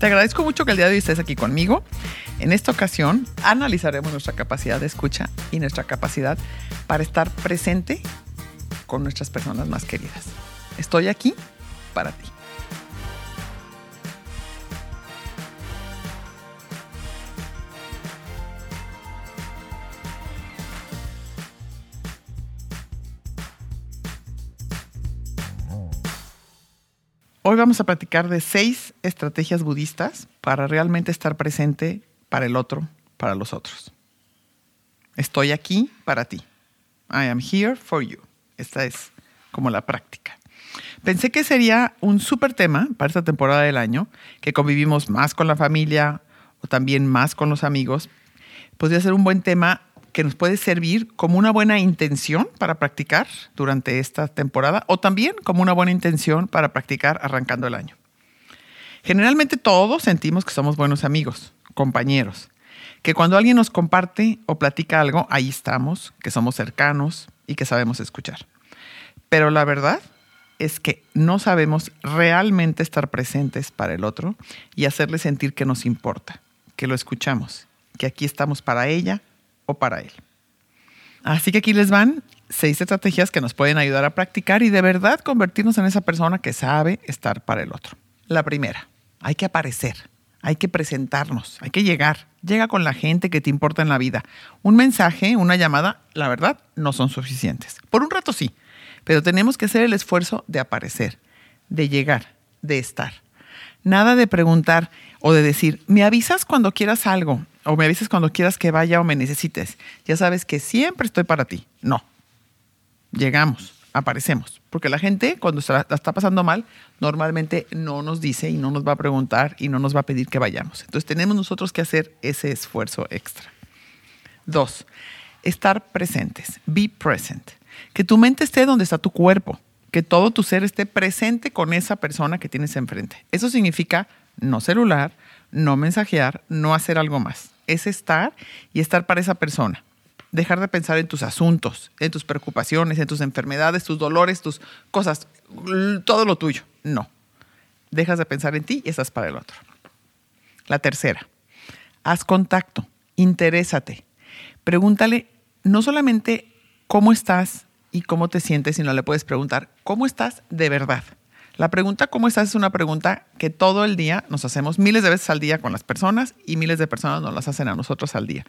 Te agradezco mucho que el día de hoy estés aquí conmigo. En esta ocasión analizaremos nuestra capacidad de escucha y nuestra capacidad para estar presente con nuestras personas más queridas. Estoy aquí para ti. Hoy vamos a platicar de seis estrategias budistas para realmente estar presente para el otro, para los otros. Estoy aquí para ti. I am here for you. Esta es como la práctica. Pensé que sería un súper tema para esta temporada del año, que convivimos más con la familia o también más con los amigos. Podría ser un buen tema que nos puede servir como una buena intención para practicar durante esta temporada o también como una buena intención para practicar arrancando el año. Generalmente todos sentimos que somos buenos amigos, compañeros, que cuando alguien nos comparte o platica algo, ahí estamos, que somos cercanos y que sabemos escuchar. Pero la verdad es que no sabemos realmente estar presentes para el otro y hacerle sentir que nos importa, que lo escuchamos, que aquí estamos para ella para él. Así que aquí les van seis estrategias que nos pueden ayudar a practicar y de verdad convertirnos en esa persona que sabe estar para el otro. La primera, hay que aparecer, hay que presentarnos, hay que llegar. Llega con la gente que te importa en la vida. Un mensaje, una llamada, la verdad, no son suficientes. Por un rato sí, pero tenemos que hacer el esfuerzo de aparecer, de llegar, de estar. Nada de preguntar o de decir, me avisas cuando quieras algo o me avisas cuando quieras que vaya o me necesites. Ya sabes que siempre estoy para ti. No. Llegamos, aparecemos. Porque la gente, cuando la está pasando mal, normalmente no nos dice y no nos va a preguntar y no nos va a pedir que vayamos. Entonces tenemos nosotros que hacer ese esfuerzo extra. Dos, estar presentes. Be present. Que tu mente esté donde está tu cuerpo. Que todo tu ser esté presente con esa persona que tienes enfrente. Eso significa no celular, no mensajear, no hacer algo más. Es estar y estar para esa persona. Dejar de pensar en tus asuntos, en tus preocupaciones, en tus enfermedades, tus dolores, tus cosas, todo lo tuyo. No. Dejas de pensar en ti y estás para el otro. La tercera, haz contacto, interésate. Pregúntale no solamente cómo estás y cómo te sientes, sino le puedes preguntar cómo estás de verdad. La pregunta ¿cómo estás? es una pregunta que todo el día nos hacemos miles de veces al día con las personas y miles de personas nos las hacen a nosotros al día.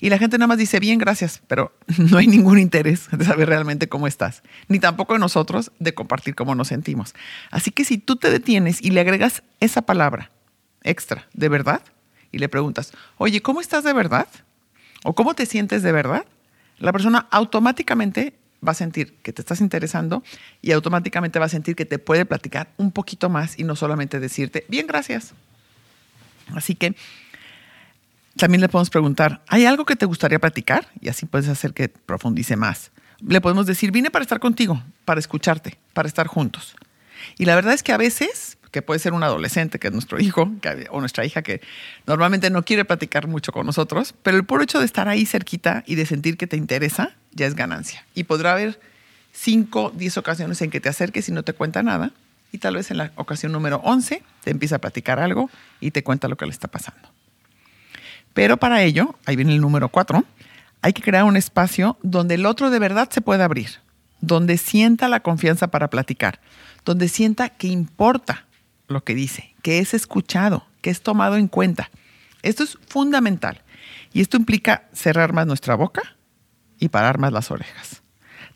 Y la gente nada más dice, bien, gracias, pero no hay ningún interés de saber realmente cómo estás, ni tampoco de nosotros de compartir cómo nos sentimos. Así que si tú te detienes y le agregas esa palabra extra, de verdad, y le preguntas, oye, ¿cómo estás de verdad? ¿O cómo te sientes de verdad? La persona automáticamente va a sentir que te estás interesando y automáticamente va a sentir que te puede platicar un poquito más y no solamente decirte, bien, gracias. Así que también le podemos preguntar, ¿hay algo que te gustaría platicar? Y así puedes hacer que profundice más. Le podemos decir, vine para estar contigo, para escucharte, para estar juntos. Y la verdad es que a veces que puede ser un adolescente, que es nuestro hijo, o nuestra hija, que normalmente no quiere platicar mucho con nosotros, pero el puro hecho de estar ahí cerquita y de sentir que te interesa, ya es ganancia. Y podrá haber 5, 10 ocasiones en que te acerques y no te cuenta nada, y tal vez en la ocasión número 11 te empieza a platicar algo y te cuenta lo que le está pasando. Pero para ello, ahí viene el número 4, hay que crear un espacio donde el otro de verdad se pueda abrir, donde sienta la confianza para platicar, donde sienta que importa lo que dice, que es escuchado, que es tomado en cuenta. Esto es fundamental y esto implica cerrar más nuestra boca y parar más las orejas.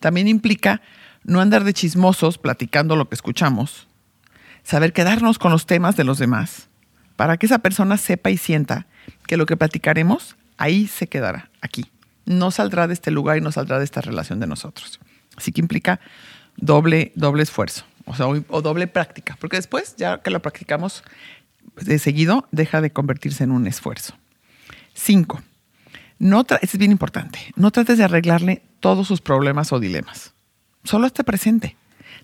También implica no andar de chismosos platicando lo que escuchamos, saber quedarnos con los temas de los demás, para que esa persona sepa y sienta que lo que platicaremos ahí se quedará, aquí. No saldrá de este lugar y no saldrá de esta relación de nosotros. Así que implica doble, doble esfuerzo o, sea, o, doble práctica, porque después, ya que lo practicamos de seguido, deja de convertirse en un esfuerzo. Cinco, no es bien importante, no trates de arreglarle todos sus problemas o dilemas. Solo esté presente.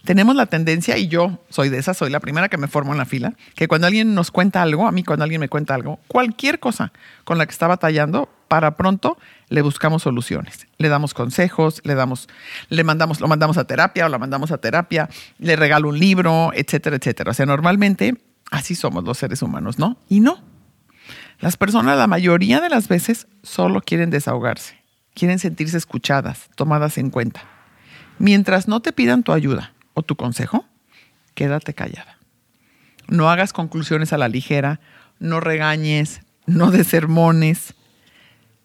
Tenemos la tendencia, y yo soy de esa, soy la primera que me formo en la fila, que cuando alguien nos cuenta algo, a mí cuando alguien me cuenta algo, cualquier cosa con la que está batallando, para pronto le buscamos soluciones. Le damos consejos, le damos, le mandamos, lo mandamos a terapia o la mandamos a terapia, le regalo un libro, etcétera, etcétera. O sea, normalmente Así somos los seres humanos, ¿no? Y no. Las personas la mayoría de las veces solo quieren desahogarse, quieren sentirse escuchadas, tomadas en cuenta. Mientras no te pidan tu ayuda o tu consejo, quédate callada. No hagas conclusiones a la ligera, no regañes, no des sermones.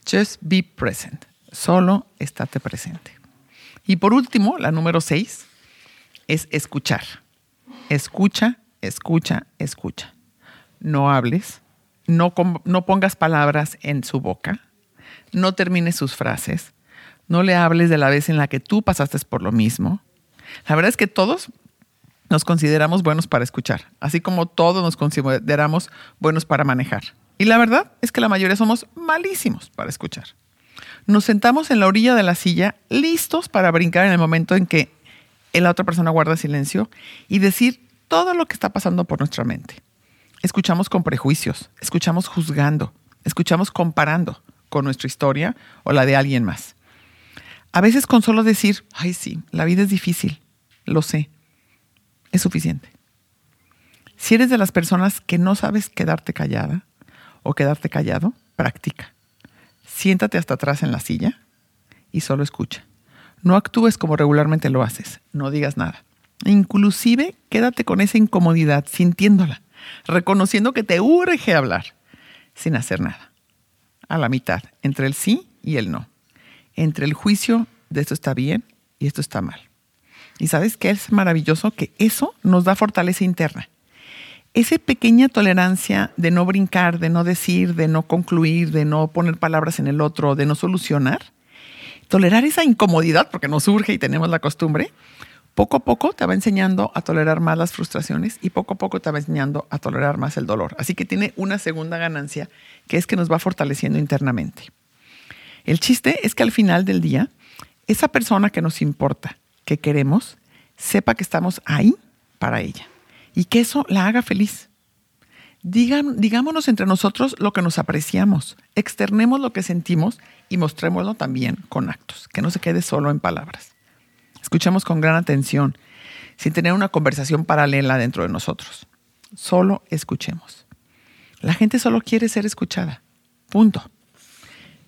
Just be present. Solo estate presente. Y por último, la número seis es escuchar. Escucha, escucha, escucha. No hables, no, pongas palabras en su boca, no termines sus frases, no le hables de la vez en la que tú pasaste por lo mismo. La verdad es que todos nos consideramos buenos para escuchar, así como todos nos consideramos buenos para manejar. Y la verdad es que la mayoría somos malísimos para escuchar. Nos sentamos en la orilla de la silla listos para brincar en el momento en que la otra persona guarda silencio y decir todo lo que está pasando por nuestra mente. Escuchamos con prejuicios, escuchamos juzgando, escuchamos comparando con nuestra historia o la de alguien más. A veces con solo decir, ay sí, la vida es difícil, lo sé, es suficiente. Si eres de las personas que no sabes quedarte callada o quedarte callado, practica. Siéntate hasta atrás en la silla y solo escucha. No actúes como regularmente lo haces, no digas nada. Inclusive quédate con esa incomodidad, sintiéndola, reconociendo que te urge hablar, sin hacer nada. A la mitad, entre el sí y el no. Entre el juicio de esto está bien y esto está mal. Y sabes qué es maravilloso que eso nos da fortaleza interna. Esa pequeña tolerancia de no brincar, de no decir, de no concluir, de no poner palabras en el otro, de no solucionar, tolerar esa incomodidad, porque nos surge y tenemos la costumbre, poco a poco te va enseñando a tolerar más las frustraciones y poco a poco te va enseñando a tolerar más el dolor. Así que tiene una segunda ganancia, que es que nos va fortaleciendo internamente. El chiste es que al final del día, esa persona que nos importa, que queremos, sepa que estamos ahí para ella y que eso la haga feliz. Digan, digámonos entre nosotros lo que nos apreciamos, externemos lo que sentimos y mostrémoslo también con actos, que no se quede solo en palabras. Escuchemos con gran atención, sin tener una conversación paralela dentro de nosotros. Solo escuchemos. La gente solo quiere ser escuchada. Punto.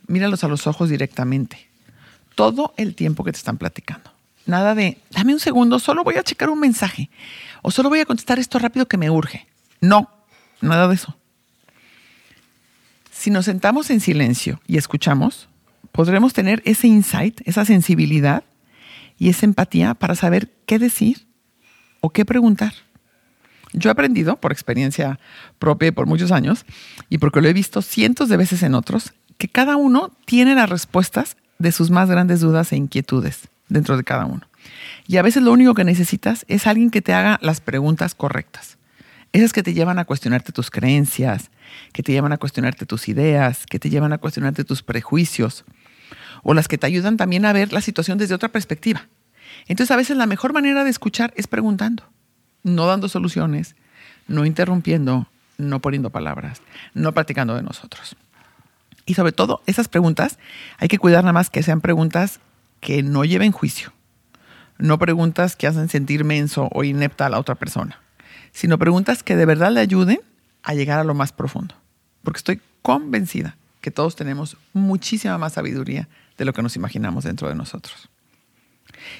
Míralos a los ojos directamente. Todo el tiempo que te están platicando. Nada de, dame un segundo, solo voy a checar un mensaje. O solo voy a contestar esto rápido que me urge. No, nada de eso. Si nos sentamos en silencio y escuchamos, podremos tener ese insight, esa sensibilidad y esa empatía para saber qué decir o qué preguntar. Yo he aprendido por experiencia propia y por muchos años, y porque lo he visto cientos de veces en otros, que cada uno tiene las respuestas de sus más grandes dudas e inquietudes dentro de cada uno. Y a veces lo único que necesitas es alguien que te haga las preguntas correctas. Esas que te llevan a cuestionarte tus creencias, que te llevan a cuestionarte tus ideas, que te llevan a cuestionarte tus prejuicios, o las que te ayudan también a ver la situación desde otra perspectiva. Entonces a veces la mejor manera de escuchar es preguntando, no dando soluciones, no interrumpiendo, no poniendo palabras, no platicando de nosotros. Y sobre todo, esas preguntas hay que cuidar nada más que sean preguntas que no lleven juicio. No preguntas que hacen sentir menso o inepta a la otra persona, sino preguntas que de verdad le ayuden a llegar a lo más profundo. Porque estoy convencida que todos tenemos muchísima más sabiduría de lo que nos imaginamos dentro de nosotros.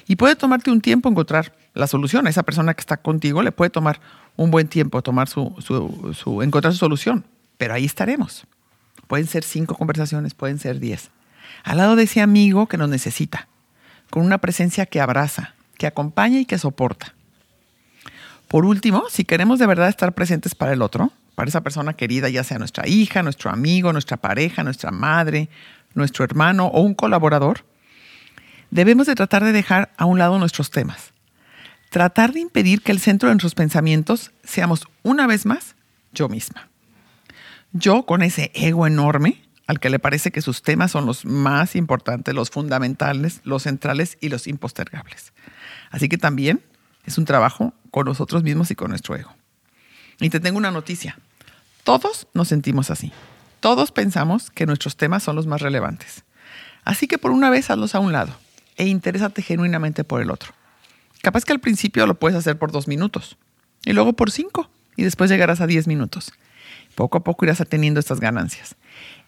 Y puede tomarte un tiempo encontrar la solución. A esa persona que está contigo le puede tomar un buen tiempo tomar su, su, encontrar su solución. Pero ahí estaremos. Pueden ser cinco conversaciones, pueden ser diez. Al lado de ese amigo que nos necesita, con una presencia que abraza, que acompaña y que soporta. Por último, si queremos de verdad estar presentes para el otro, para esa persona querida, ya sea nuestra hija, nuestro amigo, nuestra pareja, nuestra madre, nuestro hermano o un colaborador, debemos de tratar de dejar a un lado nuestros temas. Tratar de impedir que el centro de nuestros pensamientos seamos una vez más yo misma. Yo con ese ego enorme al que le parece que sus temas son los más importantes, los fundamentales, los centrales y los impostergables. Así que también es un trabajo con nosotros mismos y con nuestro ego. Y te tengo una noticia. Todos nos sentimos así. Todos pensamos que nuestros temas son los más relevantes. Así que por una vez hazlos a un lado e interésate genuinamente por el otro. Capaz que al principio lo puedes hacer por dos minutos y luego por cinco y después llegarás a 10 minutos. Poco a poco irás teniendo estas ganancias.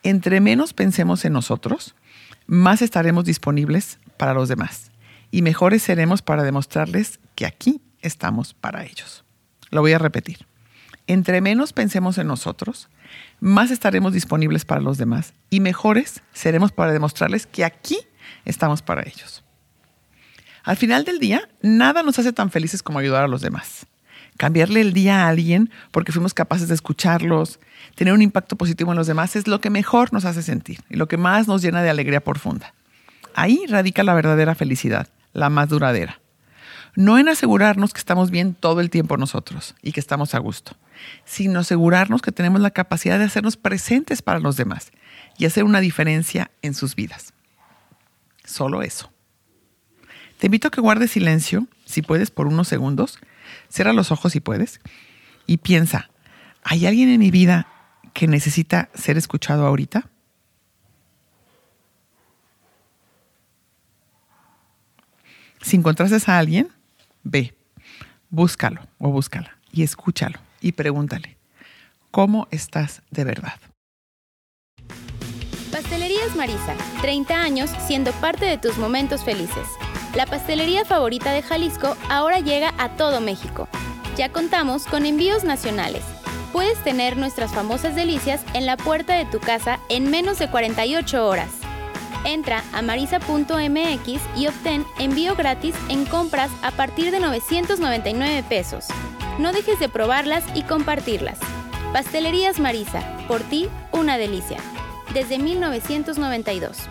Entre menos pensemos en nosotros, más estaremos disponibles para los demás y mejores seremos para demostrarles que aquí estamos para ellos. Lo voy a repetir. Entre menos pensemos en nosotros, más estaremos disponibles para los demás y mejores seremos para demostrarles que aquí estamos para ellos. Al final del día, nada nos hace tan felices como ayudar a los demás. Cambiarle el día a alguien porque fuimos capaces de escucharlos, tener un impacto positivo en los demás es lo que mejor nos hace sentir y lo que más nos llena de alegría profunda. Ahí radica la verdadera felicidad, la más duradera. No en asegurarnos que estamos bien todo el tiempo nosotros y que estamos a gusto, sino asegurarnos que tenemos la capacidad de hacernos presentes para los demás y hacer una diferencia en sus vidas. Solo eso. Te invito a que guardes silencio, si puedes, por unos segundos. Cierra los ojos si puedes y piensa, ¿hay alguien en mi vida que necesita ser escuchado ahorita? Si encontrases a alguien, ve, búscalo o búscala y escúchalo y pregúntale, ¿cómo estás de verdad? Pastelerías Marisa, 30 años siendo parte de tus momentos felices. La pastelería favorita de Jalisco ahora llega a todo México. Ya contamos con envíos nacionales. Puedes tener nuestras famosas delicias en la puerta de tu casa en menos de 48 horas. Entra a marisa.mx y obtén envío gratis en compras a partir de 999 pesos. No dejes de probarlas y compartirlas. Pastelerías Marisa, por ti, una delicia. Desde 1992.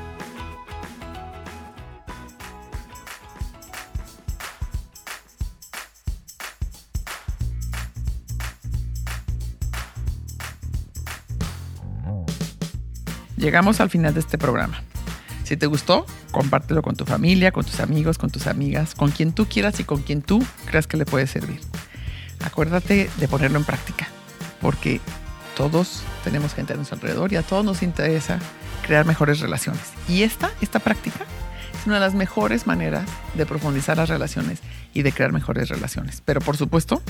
Llegamos al final de este programa. Si te gustó, compártelo con tu familia, con tus amigos, con tus amigas, con quien tú quieras y con quien tú creas que le puede servir. Acuérdate de ponerlo en práctica, porque todos tenemos gente a nuestro alrededor y a todos nos interesa crear mejores relaciones. Y esta, esta práctica es una de las mejores maneras de profundizar las relaciones y de crear mejores relaciones. Pero por supuesto,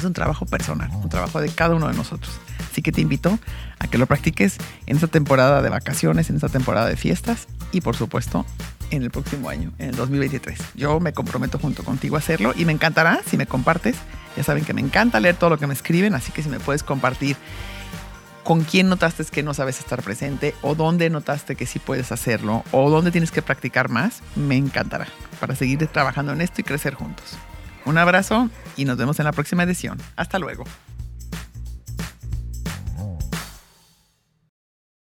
es un trabajo personal, un trabajo de cada uno de nosotros. Así que te invito a que lo practiques en esta temporada de vacaciones, en esta temporada de fiestas y por supuesto en el próximo año, en el 2023. Yo me comprometo junto contigo a hacerlo y me encantará si me compartes. Ya saben que me encanta leer todo lo que me escriben, así que si me puedes compartir con quién notaste que no sabes estar presente o dónde notaste que sí puedes hacerlo o dónde tienes que practicar más, me encantará para seguir trabajando en esto y crecer juntos. Un abrazo y nos vemos en la próxima edición. Hasta luego.